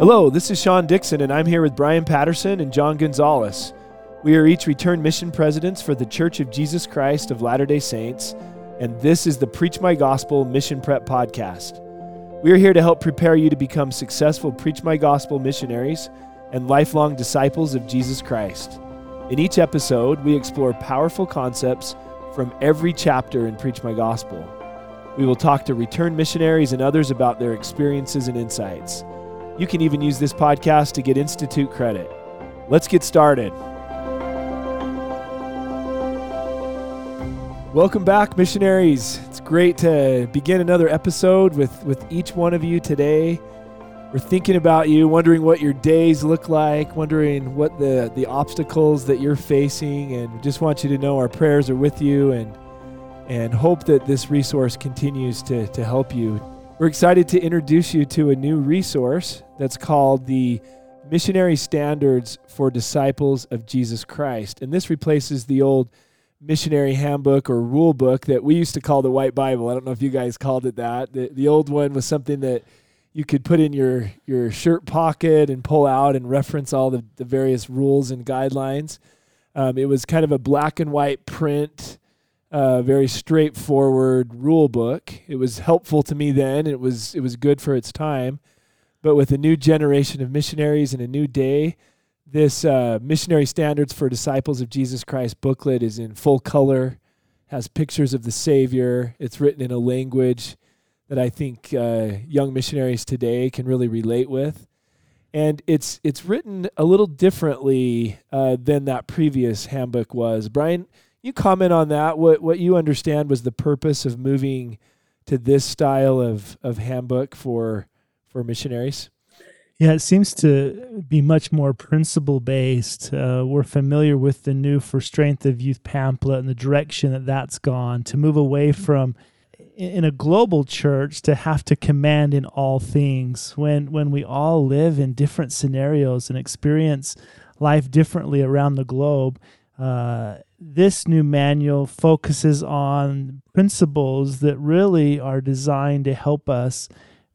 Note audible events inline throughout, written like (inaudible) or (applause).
Hello, this is Sean Dixon, and I'm here with Brian Patterson and John Gonzalez. We are each returned mission presidents for the Church of Jesus Christ of Latter day Saints, and this is the Preach My Gospel Mission Prep Podcast. We are here to help prepare you to become successful Preach My Gospel missionaries and lifelong disciples of Jesus Christ. In each episode, we explore powerful concepts from every chapter in Preach My Gospel. We will talk to returned missionaries and others about their experiences and insights. You can even use this podcast to get Institute credit. Let's get started. Welcome back, missionaries. It's great to begin another episode with, with each one of you today. We're thinking about you, wondering what your days look like, wondering what the, the obstacles that you're facing, and just want you to know our prayers are with you and and hope that this resource continues to, to help you we're excited to introduce you to a new resource that's called the Missionary Standards for Disciples of Jesus Christ. And this replaces the old missionary handbook or rule book that we used to call the White Bible. I don't know if you guys called it that. The, the old one was something that you could put in your, your shirt pocket and pull out and reference all the, the various rules and guidelines. Um, it was kind of a black and white print uh, very straightforward rule book. It was helpful to me then. It was it was good for its time, but with a new generation of missionaries and a new day, this uh, missionary standards for disciples of Jesus Christ booklet is in full color, has pictures of the Savior. It's written in a language that I think uh, young missionaries today can really relate with. And it's it's written a little differently uh, than that previous handbook was. Brian, you comment on that? What what you understand was the purpose of moving to this style of of handbook for for missionaries? Yeah, it seems to be much more principle based. Uh, we're familiar with the new For Strength of Youth pamphlet and the direction that that's gone to move away from in a global church to have to command in all things when when we all live in different scenarios and experience life differently around the globe uh, this new manual focuses on principles that really are designed to help us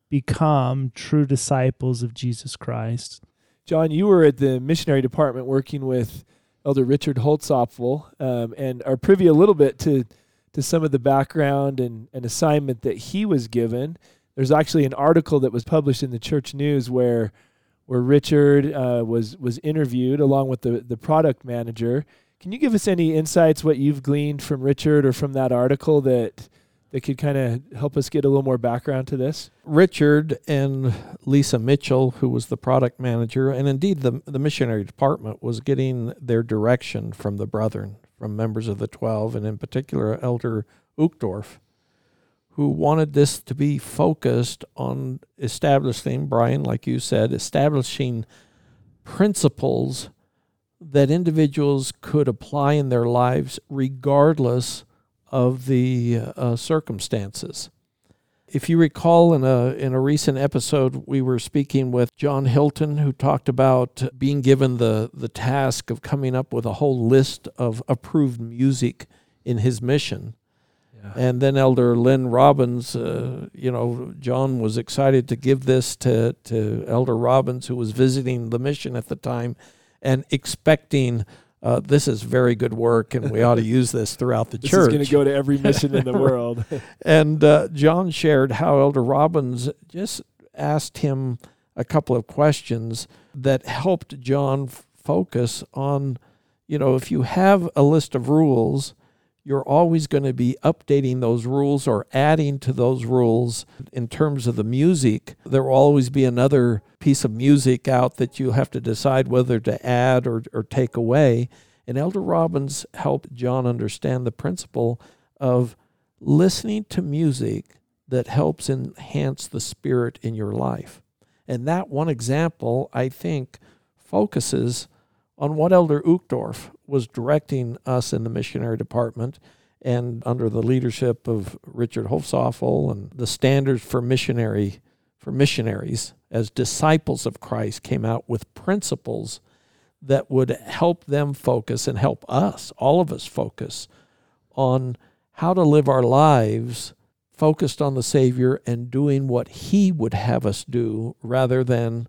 become true disciples of Jesus Christ. John, you were at the missionary department working with Elder Richard Holzapfel um, and are privy a little bit to, to some of the background and, and assignment that he was given. There's actually an article that was published in the church news where where Richard uh, was was interviewed along with the, the product manager can you give us any insights what you've gleaned from Richard or from that article that that could kind of help us get a little more background to this? Richard and Lisa Mitchell, who was the product manager, and indeed the the missionary department was getting their direction from the brethren, from members of the 12 and in particular Elder Uchtdorf who wanted this to be focused on establishing, Brian, like you said, establishing principles that individuals could apply in their lives regardless of the uh, circumstances. If you recall, in a in a recent episode, we were speaking with John Hilton, who talked about being given the the task of coming up with a whole list of approved music in his mission. Yeah. And then Elder Lynn Robbins, uh, you know, John was excited to give this to to Elder Robbins, who was visiting the mission at the time, and expecting uh, this is very good work and we ought to use this throughout the this (laughs) church. This is going to go to every mission in the (laughs) world. and uh, John shared how Elder Robbins just asked him a couple of questions that helped John f- focus on, you know, if you have a list of rules you're always going to be updating those rules or adding to those rules in terms of the music. There will always be another piece of music out that you have to decide whether to add or, or take away. And Elder Robbins helped John understand the principle of listening to music that helps enhance the spirit in your life. And that one example, I think, focuses on what Elder Uchtdorf was directing us in the missionary department and under the leadership of Richard Holzapfel and the standards for missionary for missionaries as disciples of Christ came out with principles that would help them focus and help us, all of us focus on how to live our lives focused on the Savior and doing what He would have us do rather than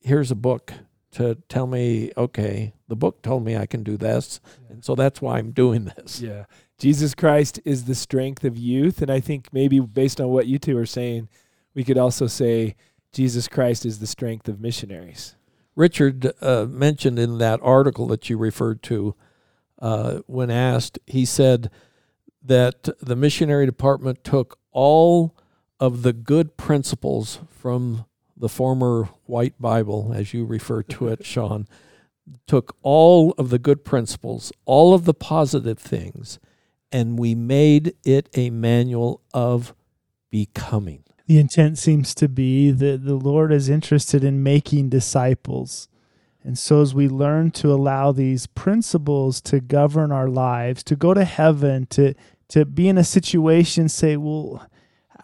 here's a book to tell me, okay, the book told me I can do this, and so that's why I'm doing this. Yeah. Jesus Christ is the strength of youth. And I think maybe based on what you two are saying, we could also say Jesus Christ is the strength of missionaries. Richard uh, mentioned in that article that you referred to, uh, when asked, he said that the missionary department took all of the good principles from the former white Bible, as you refer to it, (laughs) Sean, took all of the good principles, all of the positive things, and we made it a manual of becoming. The intent seems to be that the Lord is interested in making disciples. And so, as we learn to allow these principles to govern our lives, to go to heaven, to, to be in a situation, say, well,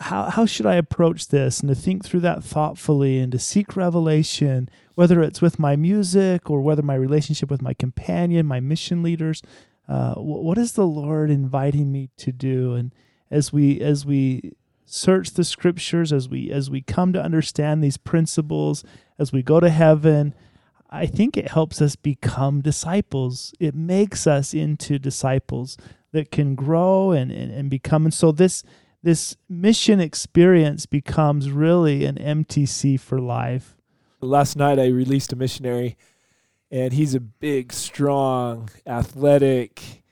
how, how should I approach this? And to think through that thoughtfully and to seek revelation, whether it's with my music or whether my relationship with my companion, my mission leaders, uh, what is the Lord inviting me to do? And as we as we search the scriptures, as we as we come to understand these principles, as we go to heaven, I think it helps us become disciples. It makes us into disciples that can grow and, and, and become. And so this this mission experience becomes really an MTC for life. Last night I released a missionary and he's a big, strong, athletic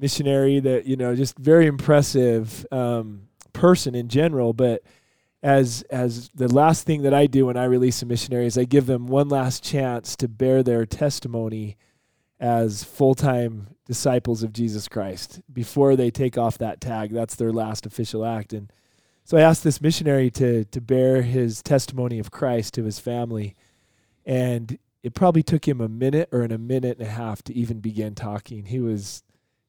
missionary that you know just very impressive um, person in general. But as as the last thing that I do when I release a missionary is I give them one last chance to bear their testimony as full time disciples of Jesus Christ before they take off that tag. That's their last official act. And so I asked this missionary to to bear his testimony of Christ to his family. And it probably took him a minute or in a minute and a half to even begin talking. He was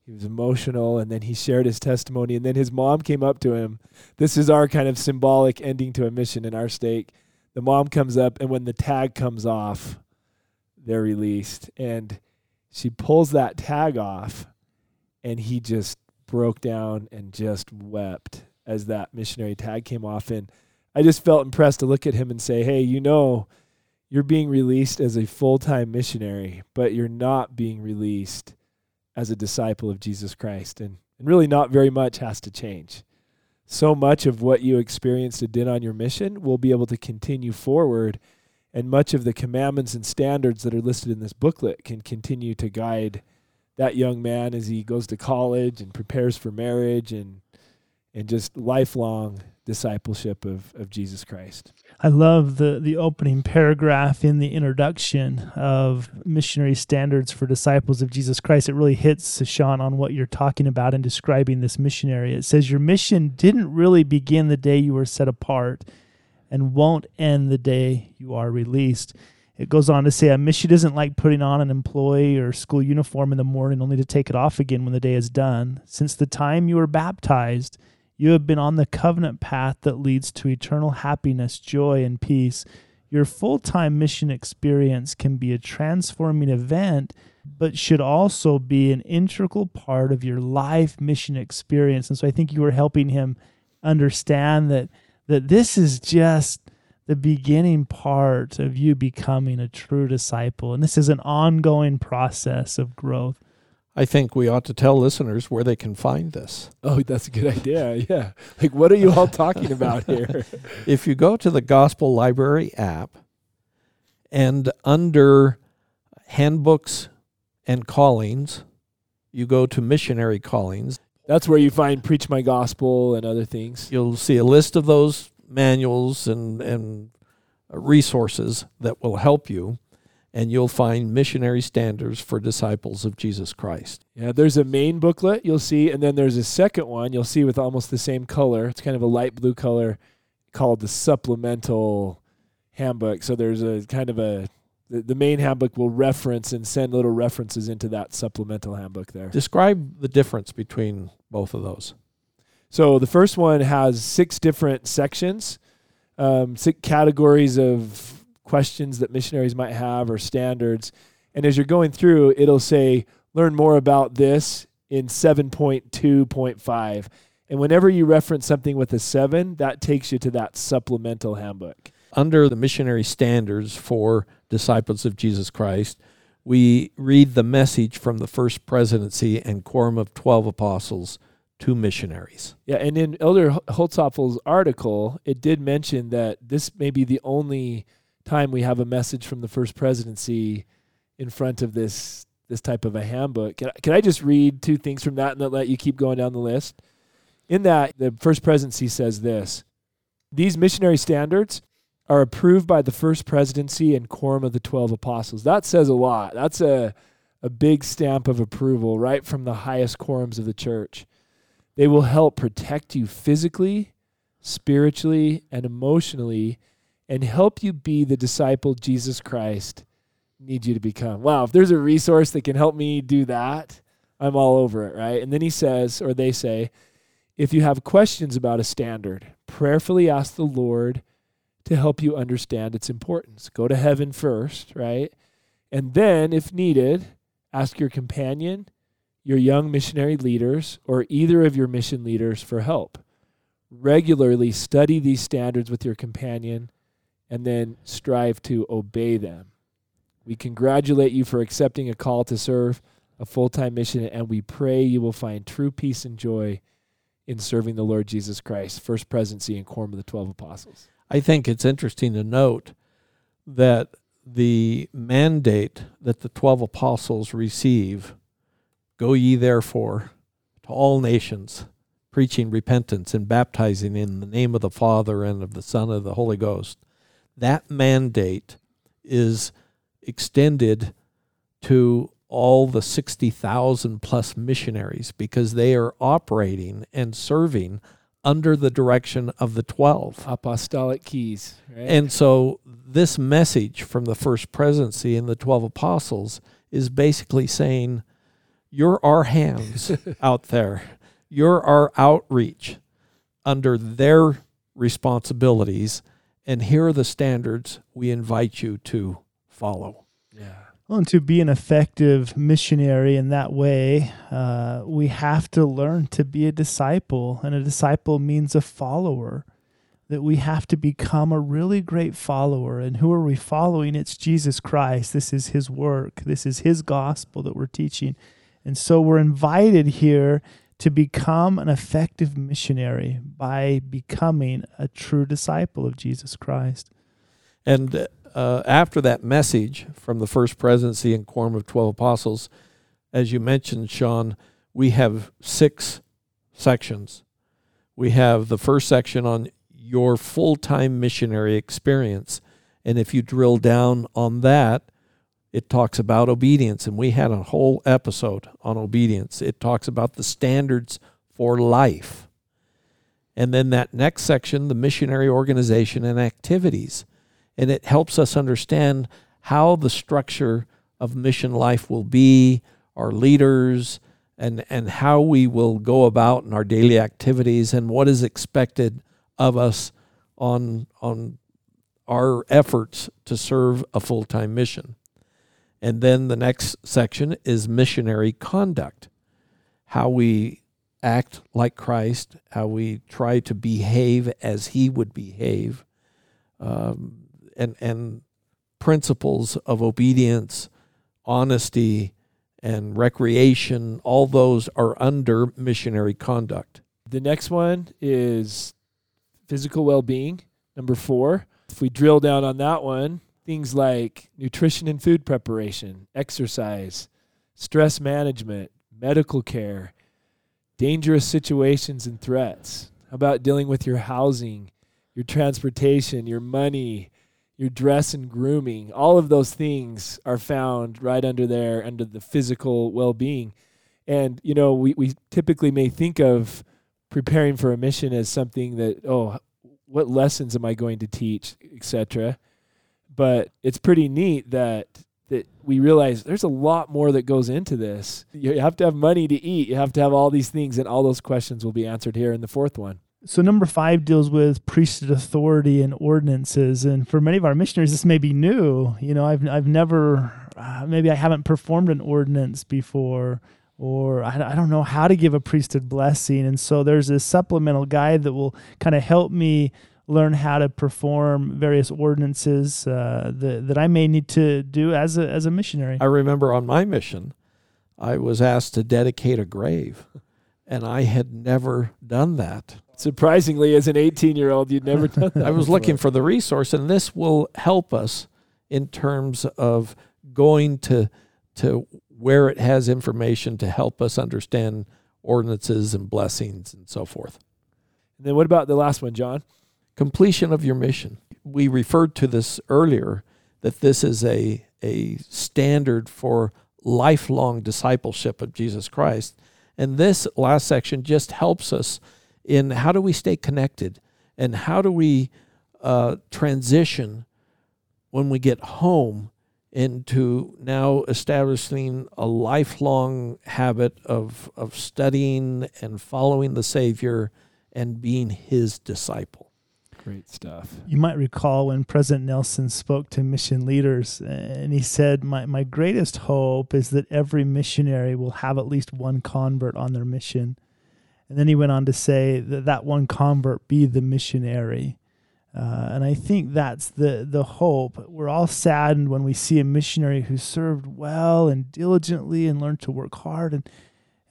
he was emotional and then he shared his testimony and then his mom came up to him. This is our kind of symbolic ending to a mission in our stake. The mom comes up and when the tag comes off, they're released and she pulls that tag off and he just broke down and just wept as that missionary tag came off and I just felt impressed to look at him and say, "Hey, you know, you're being released as a full time missionary, but you're not being released as a disciple of Jesus Christ. And, and really, not very much has to change. So much of what you experienced and did on your mission will be able to continue forward. And much of the commandments and standards that are listed in this booklet can continue to guide that young man as he goes to college and prepares for marriage and and just lifelong discipleship of, of Jesus Christ. I love the, the opening paragraph in the introduction of missionary standards for disciples of Jesus Christ. It really hits, Sean, on what you're talking about in describing this missionary. It says, Your mission didn't really begin the day you were set apart and won't end the day you are released. It goes on to say, A mission isn't like putting on an employee or school uniform in the morning only to take it off again when the day is done. Since the time you were baptized, you have been on the covenant path that leads to eternal happiness, joy, and peace. Your full time mission experience can be a transforming event, but should also be an integral part of your life mission experience. And so I think you were helping him understand that that this is just the beginning part of you becoming a true disciple. And this is an ongoing process of growth. I think we ought to tell listeners where they can find this. Oh, that's a good idea. Yeah. Like, what are you all talking about (laughs) here? if you go to the Gospel Library app and under handbooks and callings, you go to missionary callings. That's where you find Preach My Gospel and other things. You'll see a list of those manuals and, and resources that will help you and you'll find missionary standards for disciples of Jesus Christ. Yeah, there's a main booklet you'll see, and then there's a second one you'll see with almost the same color. It's kind of a light blue color called the supplemental handbook. So there's a kind of a the, the main handbook will reference and send little references into that supplemental handbook there. Describe the difference between both of those. So the first one has six different sections, um, six categories of questions that missionaries might have or standards. And as you're going through, it'll say, learn more about this in 7.2.5. And whenever you reference something with a seven, that takes you to that supplemental handbook. under the missionary standards for disciples of Jesus Christ, we read the message from the first presidency and quorum of 12 apostles to missionaries. Yeah, and in Elder Holzapfel's article, it did mention that this may be the only time we have a message from the first presidency in front of this this type of a handbook. Can can I just read two things from that and then let you keep going down the list? In that, the first presidency says this These missionary standards are approved by the first presidency and quorum of the 12 apostles. That says a lot. That's a, a big stamp of approval right from the highest quorums of the church. They will help protect you physically, spiritually, and emotionally, and help you be the disciple Jesus Christ needs you to become. Wow, if there's a resource that can help me do that, I'm all over it, right? And then he says, or they say, if you have questions about a standard, prayerfully ask the Lord to help you understand its importance. Go to heaven first, right? And then, if needed, ask your companion your young missionary leaders, or either of your mission leaders for help. Regularly study these standards with your companion and then strive to obey them. We congratulate you for accepting a call to serve a full time mission, and we pray you will find true peace and joy in serving the Lord Jesus Christ, first presidency and quorum of the 12 apostles. I think it's interesting to note that the mandate that the 12 apostles receive Go ye therefore to all nations, preaching repentance and baptizing in the name of the Father and of the Son and of the Holy Ghost. That mandate is extended to all the 60,000 plus missionaries because they are operating and serving under the direction of the 12 apostolic keys. Right? And so this message from the first presidency and the 12 apostles is basically saying you're our hands (laughs) out there. You're our outreach under their responsibilities. And here are the standards we invite you to follow. And to be an effective missionary in that way, uh, we have to learn to be a disciple. And a disciple means a follower that we have to become a really great follower. And who are we following? It's Jesus Christ. This is his work, this is his gospel that we're teaching. And so we're invited here to become an effective missionary by becoming a true disciple of Jesus Christ. And uh, after that message from the first presidency and quorum of 12 apostles, as you mentioned, Sean, we have six sections. We have the first section on your full time missionary experience. And if you drill down on that, it talks about obedience, and we had a whole episode on obedience. It talks about the standards for life. And then that next section, the missionary organization and activities. And it helps us understand how the structure of mission life will be, our leaders, and, and how we will go about in our daily activities and what is expected of us on, on our efforts to serve a full time mission. And then the next section is missionary conduct how we act like Christ, how we try to behave as he would behave, um, and, and principles of obedience, honesty, and recreation, all those are under missionary conduct. The next one is physical well being, number four. If we drill down on that one, things like nutrition and food preparation, exercise, stress management, medical care, dangerous situations and threats. How about dealing with your housing, your transportation, your money, your dress and grooming? All of those things are found right under there, under the physical well being. And, you know, we, we typically may think of preparing for a mission as something that, oh, what lessons am I going to teach, etc but it's pretty neat that that we realize there's a lot more that goes into this. You have to have money to eat. You have to have all these things, and all those questions will be answered here in the fourth one. So number five deals with priesthood authority and ordinances, and for many of our missionaries, this may be new. You know, I've I've never, uh, maybe I haven't performed an ordinance before, or I, I don't know how to give a priesthood blessing, and so there's a supplemental guide that will kind of help me learn how to perform various ordinances uh, that, that I may need to do as a, as a missionary. I remember on my mission, I was asked to dedicate a grave, and I had never done that. Surprisingly, as an 18 year old, you'd never (laughs) done that. I was before. looking for the resource, and this will help us in terms of going to to where it has information to help us understand ordinances and blessings and so forth. And then what about the last one, John? Completion of your mission. We referred to this earlier that this is a a standard for lifelong discipleship of Jesus Christ. And this last section just helps us in how do we stay connected and how do we uh, transition when we get home into now establishing a lifelong habit of, of studying and following the Savior and being his disciple. Great stuff. You might recall when President Nelson spoke to mission leaders, and he said, my, my greatest hope is that every missionary will have at least one convert on their mission. And then he went on to say that that one convert be the missionary. Uh, and I think that's the, the hope. We're all saddened when we see a missionary who served well and diligently and learned to work hard, and,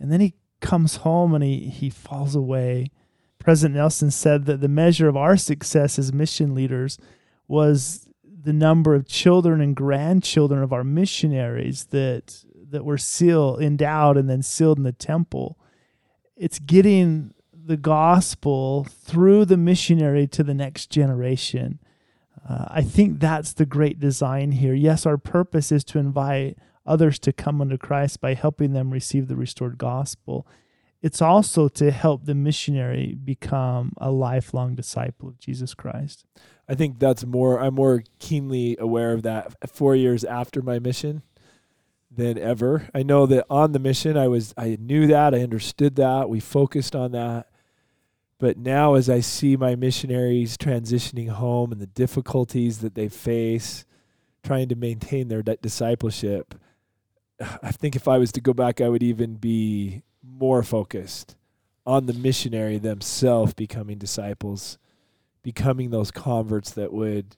and then he comes home and he, he falls away. President Nelson said that the measure of our success as mission leaders was the number of children and grandchildren of our missionaries that that were sealed, endowed, and then sealed in the temple. It's getting the gospel through the missionary to the next generation. Uh, I think that's the great design here. Yes, our purpose is to invite others to come unto Christ by helping them receive the restored gospel it's also to help the missionary become a lifelong disciple of Jesus Christ. I think that's more, I'm more keenly aware of that four years after my mission than ever. I know that on the mission, I was, I knew that, I understood that, we focused on that. But now, as I see my missionaries transitioning home and the difficulties that they face trying to maintain their discipleship, (sighs) I think if I was to go back, I would even be more focused on the missionary themselves becoming disciples, becoming those converts that would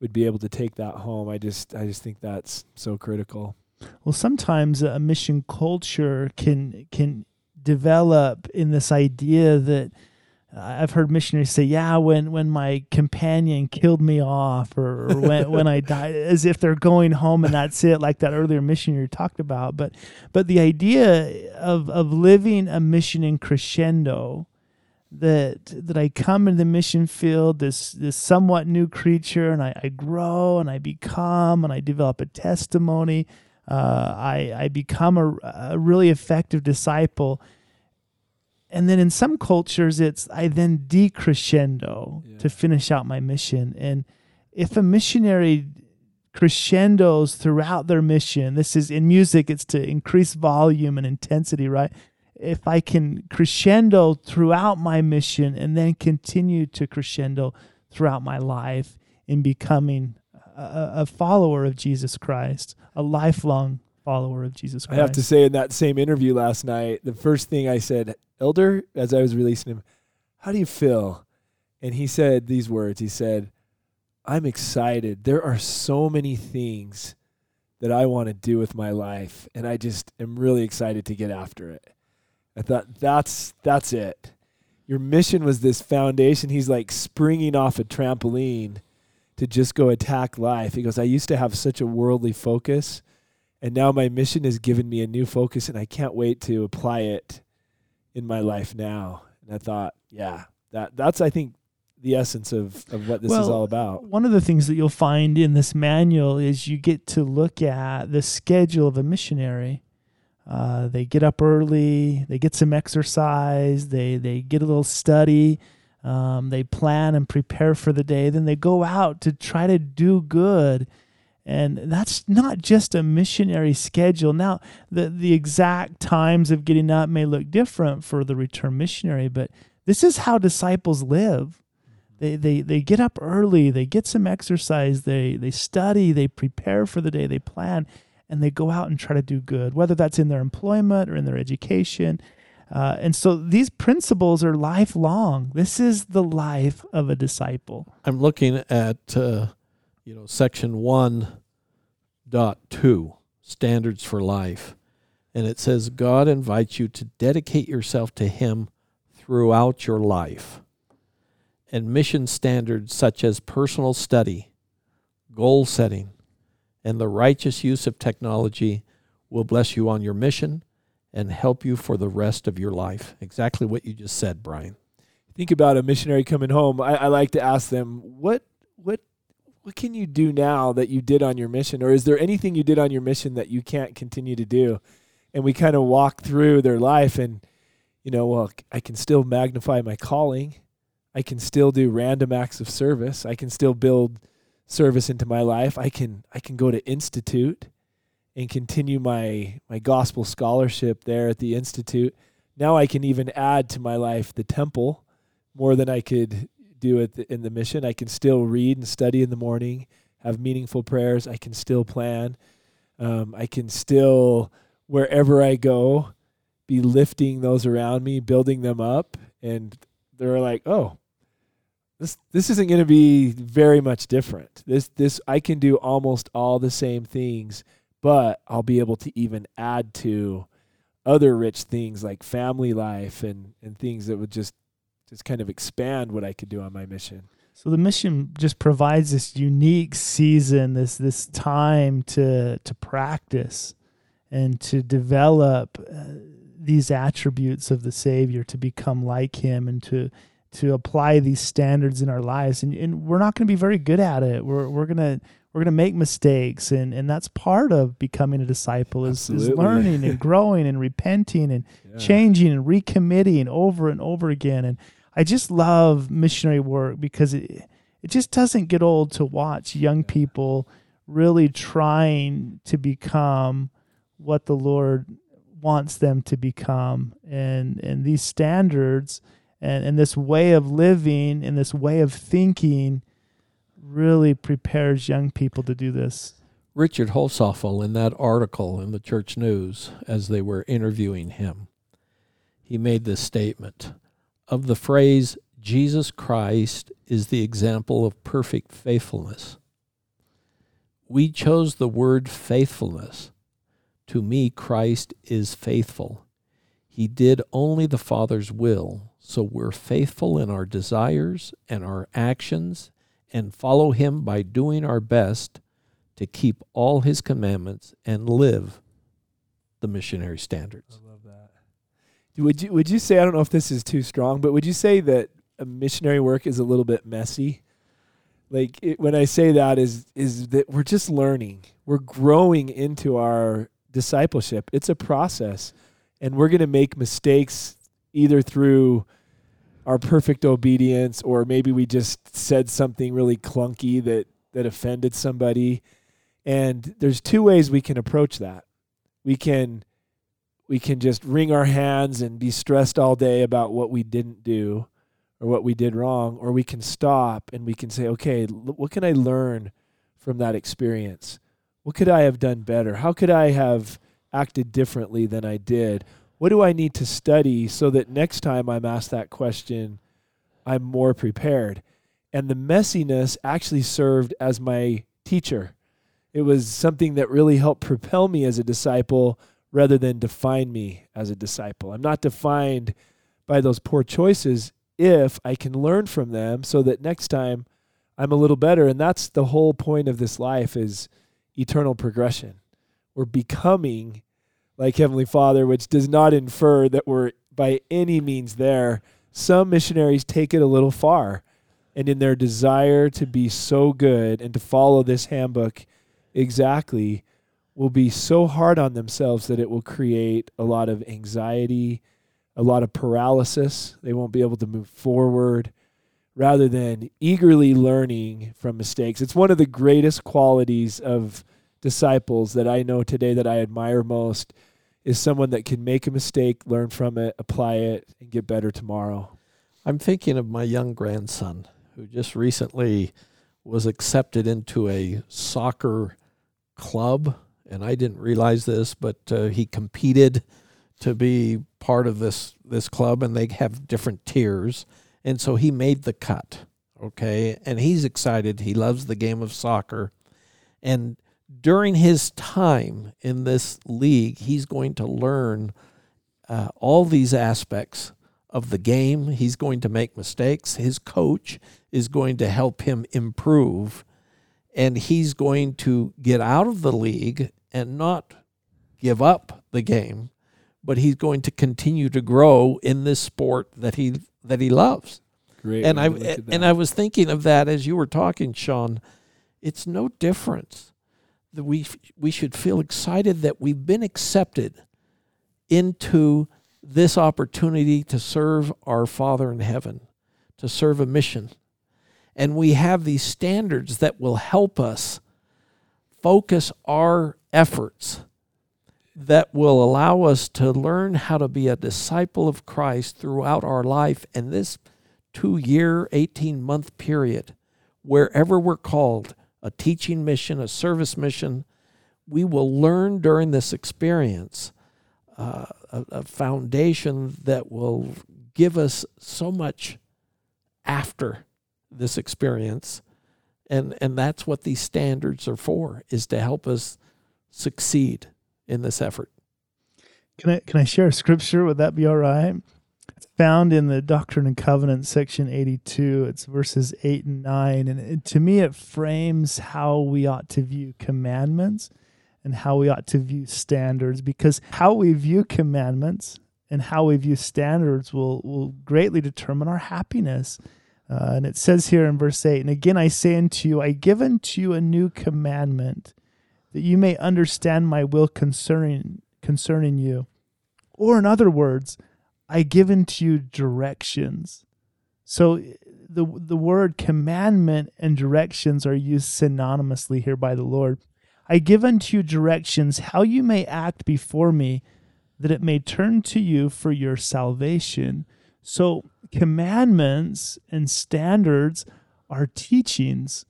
would be able to take that home. I just I just think that's so critical. Well, sometimes a mission culture can can develop in this idea that uh, I've heard missionaries say, "Yeah, when when my companion killed me off, or, or (laughs) when when I died," as if they're going home and that's it, like that earlier missionary talked about. But but the idea of of living a mission in crescendo, that that I come into the mission field, this this somewhat new creature, and I, I grow and I become and I develop a testimony. Uh, I I become a, a really effective disciple. And then in some cultures it's i then decrescendo yeah. to finish out my mission. And if a missionary crescendos throughout their mission this is in music it's to increase volume and intensity right? If i can crescendo throughout my mission and then continue to crescendo throughout my life in becoming a, a follower of jesus christ a lifelong follower of Jesus Christ. I have to say, in that same interview last night, the first thing I said, Elder, as I was releasing him, how do you feel? And he said these words He said, I'm excited. There are so many things that I want to do with my life, and I just am really excited to get after it. I thought that's that's it. Your mission was this foundation. He's like springing off a trampoline to just go attack life. He goes, I used to have such a worldly focus, and now my mission has given me a new focus, and I can't wait to apply it in my life now. And I thought, yeah, that that's I think the essence of, of what this well, is all about. One of the things that you'll find in this manual is you get to look at the schedule of a missionary. Uh, they get up early, they get some exercise, they they get a little study, um, they plan and prepare for the day, then they go out to try to do good and that's not just a missionary schedule. Now, the, the exact times of getting up may look different for the return missionary, but this is how disciples live. They, they, they get up early, they get some exercise, they, they study, they prepare for the day, they plan, and they go out and try to do good, whether that's in their employment or in their education. Uh, and so these principles are lifelong. This is the life of a disciple. I'm looking at uh, you know section one dot two standards for life, and it says God invites you to dedicate yourself to Him throughout your life, and mission standards such as personal study, goal setting, and the righteous use of technology will bless you on your mission and help you for the rest of your life. Exactly what you just said, Brian. Think about a missionary coming home. I, I like to ask them, what what what can you do now that you did on your mission? Or is there anything you did on your mission that you can't continue to do? And we kind of walk through their life and, you know, well, I can still magnify my calling. I can still do random acts of service. I can still build service into my life. I can I can go to institute and continue my my gospel scholarship there at the institute. Now I can even add to my life the temple more than I could do it in the mission. I can still read and study in the morning, have meaningful prayers. I can still plan. Um, I can still wherever I go be lifting those around me, building them up, and they're like, oh. This, this isn't going to be very much different. This this I can do almost all the same things but I'll be able to even add to other rich things like family life and, and things that would just just kind of expand what I could do on my mission. So the mission just provides this unique season, this this time to to practice and to develop uh, these attributes of the Savior, to become like Him, and to to apply these standards in our lives. And, and we're not going to be very good at it. We're we're gonna we're going to make mistakes and and that's part of becoming a disciple is, is learning and (laughs) growing and repenting and yeah. changing and recommitting over and over again. And i just love missionary work because it it just doesn't get old to watch young people really trying to become what the lord wants them to become. And and these standards and and this way of living and this way of thinking really prepares young people to do this. Richard Holzapfel, in that article in the Church News, as they were interviewing him, he made this statement of the phrase, Jesus Christ is the example of perfect faithfulness. We chose the word faithfulness. To me, Christ is faithful. He did only the Father's will, so we're faithful in our desires and our actions and follow him by doing our best to keep all his commandments and live the missionary standards. I love that. Would you would you say I don't know if this is too strong, but would you say that missionary work is a little bit messy? Like it, when I say that is is that we're just learning. We're growing into our discipleship. It's a process and we're going to make mistakes either through our perfect obedience or maybe we just said something really clunky that that offended somebody. And there's two ways we can approach that. We can we can just wring our hands and be stressed all day about what we didn't do or what we did wrong or we can stop and we can say okay what can i learn from that experience? What could i have done better? How could i have acted differently than i did what do I need to study so that next time I'm asked that question, I'm more prepared? And the messiness actually served as my teacher. It was something that really helped propel me as a disciple rather than define me as a disciple. I'm not defined by those poor choices if I can learn from them so that next time I'm a little better. And that's the whole point of this life is eternal progression. We're becoming like Heavenly Father, which does not infer that we're by any means there. Some missionaries take it a little far, and in their desire to be so good and to follow this handbook exactly, will be so hard on themselves that it will create a lot of anxiety, a lot of paralysis. They won't be able to move forward rather than eagerly learning from mistakes. It's one of the greatest qualities of disciples that I know today that I admire most is someone that can make a mistake, learn from it, apply it, and get better tomorrow. I'm thinking of my young grandson who just recently was accepted into a soccer club, and I didn't realize this, but uh, he competed to be part of this this club and they have different tiers and so he made the cut okay? And he's excited. He loves the game of soccer. And during his time in this league he's going to learn uh, all these aspects of the game he's going to make mistakes his coach is going to help him improve and he's going to get out of the league and not give up the game but he's going to continue to grow in this sport that he that he loves. Great. and I way to look at and. I was thinking of that as you were talking, Sean. It's no difference that we we should feel excited that we've been accepted into this opportunity to serve our Father in heaven, to serve a mission. And we have these standards that will help us focus our efforts that will allow us to learn how to be a disciple of Christ throughout our life and this two year, 18 month period, wherever we're called, a teaching mission, a service mission, we will learn during this experience uh, a, a foundation that will give us so much after this experience. And, and that's what these standards are for, is to help us succeed in this effort. Can I can I share a scripture? Would that be all right? Found in the Doctrine and Covenants section 82. It's verses 8 and 9 and it, to me it frames how we ought to view commandments and how we ought to view standards because how we view commandments and how we view standards will will greatly determine our happiness. Uh, and it says here in verse 8, and again I say unto you, I give unto you a new commandment that you may understand my will concerning concerning you. Or in other words, I give unto you directions. So the the word commandment and directions are used synonymously here by the Lord. I give unto you directions how you may act before me, that it may turn to you for your salvation. So commandments and standards are teachings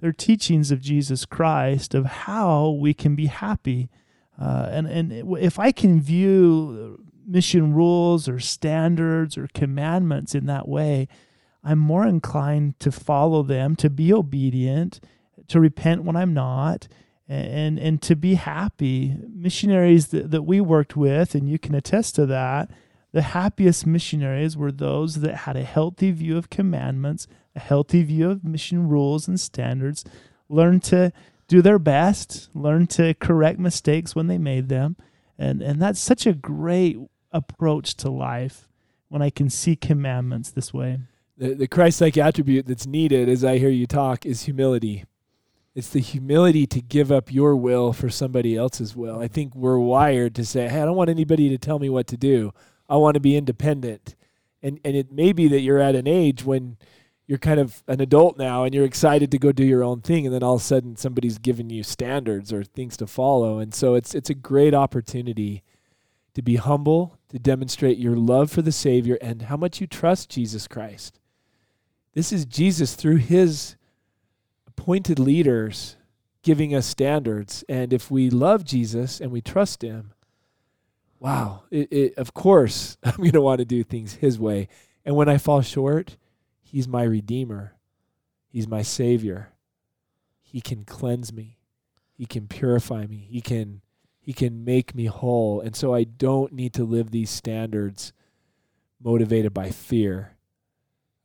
they're teachings of Jesus Christ of how we can be happy. Uh, and, and if I can view mission rules or standards or commandments in that way, I'm more inclined to follow them, to be obedient, to repent when I'm not, and, and to be happy. Missionaries that, that we worked with, and you can attest to that, the happiest missionaries were those that had a healthy view of commandments, a healthy view of mission rules and standards, learned to do their best, learned to correct mistakes when they made them. And, and that's such a great approach to life when I can see commandments this way. the, the Christ-like attribute that's needed, as I hear you talk, is humility. It's the humility to give up your will for somebody else's will. I think we're wired to say, "Hey, I don't want anybody to tell me what to do. I want to be independent." And and it may be that you're at an age when you're kind of an adult now and you're excited to go do your own thing and then all of a sudden somebody's giving you standards or things to follow. And so it's it's a great opportunity to be humble, to demonstrate your love for the Savior and how much you trust Jesus Christ. This is Jesus through his appointed leaders giving us standards. And if we love Jesus and we trust him, wow, it, it, of course, (laughs) I'm going to want to do things his way. And when I fall short, he's my redeemer, he's my savior. He can cleanse me, he can purify me, he can. He can make me whole. And so I don't need to live these standards motivated by fear.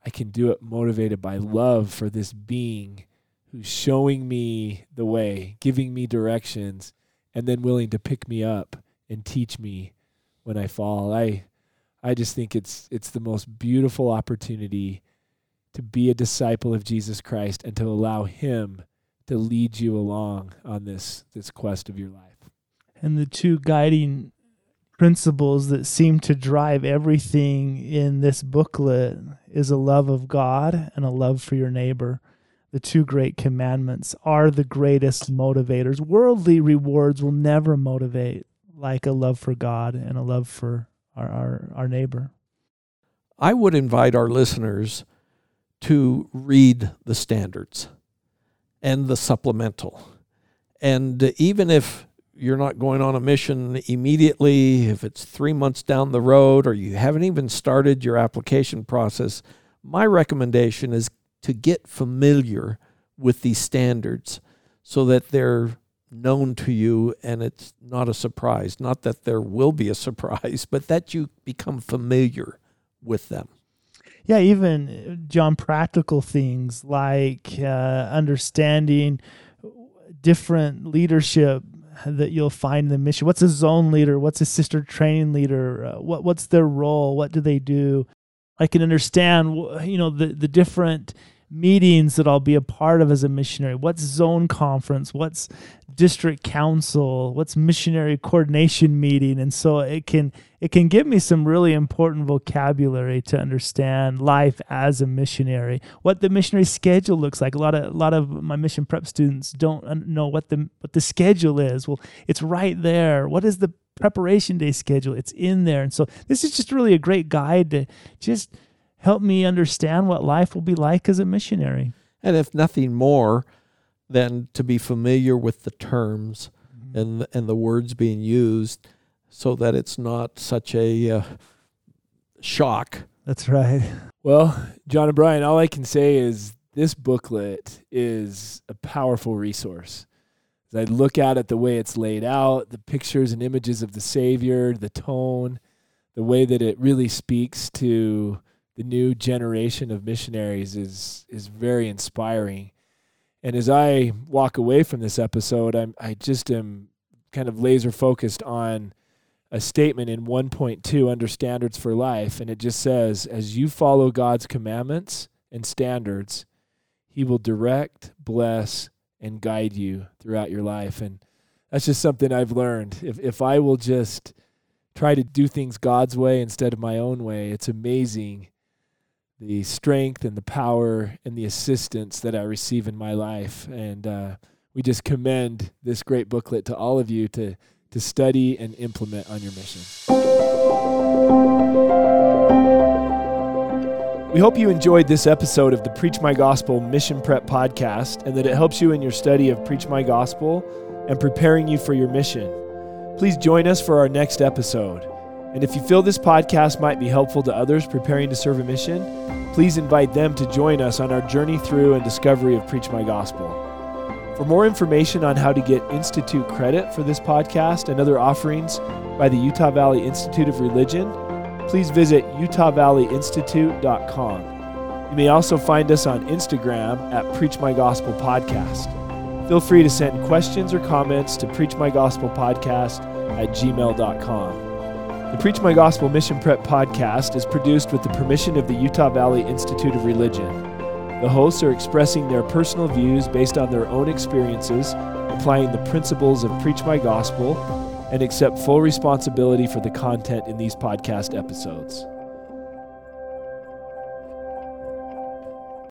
I can do it motivated by love for this being who's showing me the way, giving me directions, and then willing to pick me up and teach me when I fall. I I just think it's it's the most beautiful opportunity to be a disciple of Jesus Christ and to allow him to lead you along on this this quest of your life. And the two guiding principles that seem to drive everything in this booklet is a love of God and a love for your neighbor. The two great commandments are the greatest motivators. Worldly rewards will never motivate like a love for God and a love for our, our, our neighbor. I would invite our listeners to read the standards and the supplemental. And even if you're not going on a mission immediately, if it's three months down the road, or you haven't even started your application process, my recommendation is to get familiar with these standards so that they're known to you and it's not a surprise. Not that there will be a (laughs) surprise, but that you become familiar with them. Yeah, even uh, John, practical things like uh, understanding different leadership that you'll find in the mission. What's a zone leader? What's a sister training leader? Uh, what what's their role? What do they do? I can understand, you know, the the different meetings that I'll be a part of as a missionary. What's zone conference? What's district council? What's missionary coordination meeting? And so it can it can give me some really important vocabulary to understand life as a missionary. What the missionary schedule looks like. A lot of a lot of my mission prep students don't know what the what the schedule is. Well, it's right there. What is the preparation day schedule? It's in there. And so this is just really a great guide to just help me understand what life will be like as a missionary. And if nothing more, than to be familiar with the terms mm-hmm. and and the words being used, so that it's not such a uh, shock. That's right. (laughs) Well, John and Brian, all I can say is this booklet is a powerful resource. As I look at it, the way it's laid out, the pictures and images of the Savior, the tone, the way that it really speaks to the new generation of missionaries is is very inspiring. And as I walk away from this episode, I'm I just am kind of laser focused on a statement in 1.2 under standards for life and it just says as you follow God's commandments and standards, he will direct, bless and guide you throughout your life and that's just something I've learned. If if I will just try to do things God's way instead of my own way, it's amazing the strength and the power and the assistance that I receive in my life. And uh, we just commend this great booklet to all of you to, to study and implement on your mission. We hope you enjoyed this episode of the Preach My Gospel Mission Prep podcast and that it helps you in your study of Preach My Gospel and preparing you for your mission. Please join us for our next episode. And if you feel this podcast might be helpful to others preparing to serve a mission, please invite them to join us on our journey through and discovery of Preach My Gospel. For more information on how to get Institute credit for this podcast and other offerings by the Utah Valley Institute of Religion, please visit utahvalleyinstitute.com. You may also find us on Instagram at Preach My Gospel Podcast. Feel free to send questions or comments to preachmygospelpodcast at gmail.com. The Preach My Gospel Mission Prep podcast is produced with the permission of the Utah Valley Institute of Religion. The hosts are expressing their personal views based on their own experiences, applying the principles of Preach My Gospel, and accept full responsibility for the content in these podcast episodes.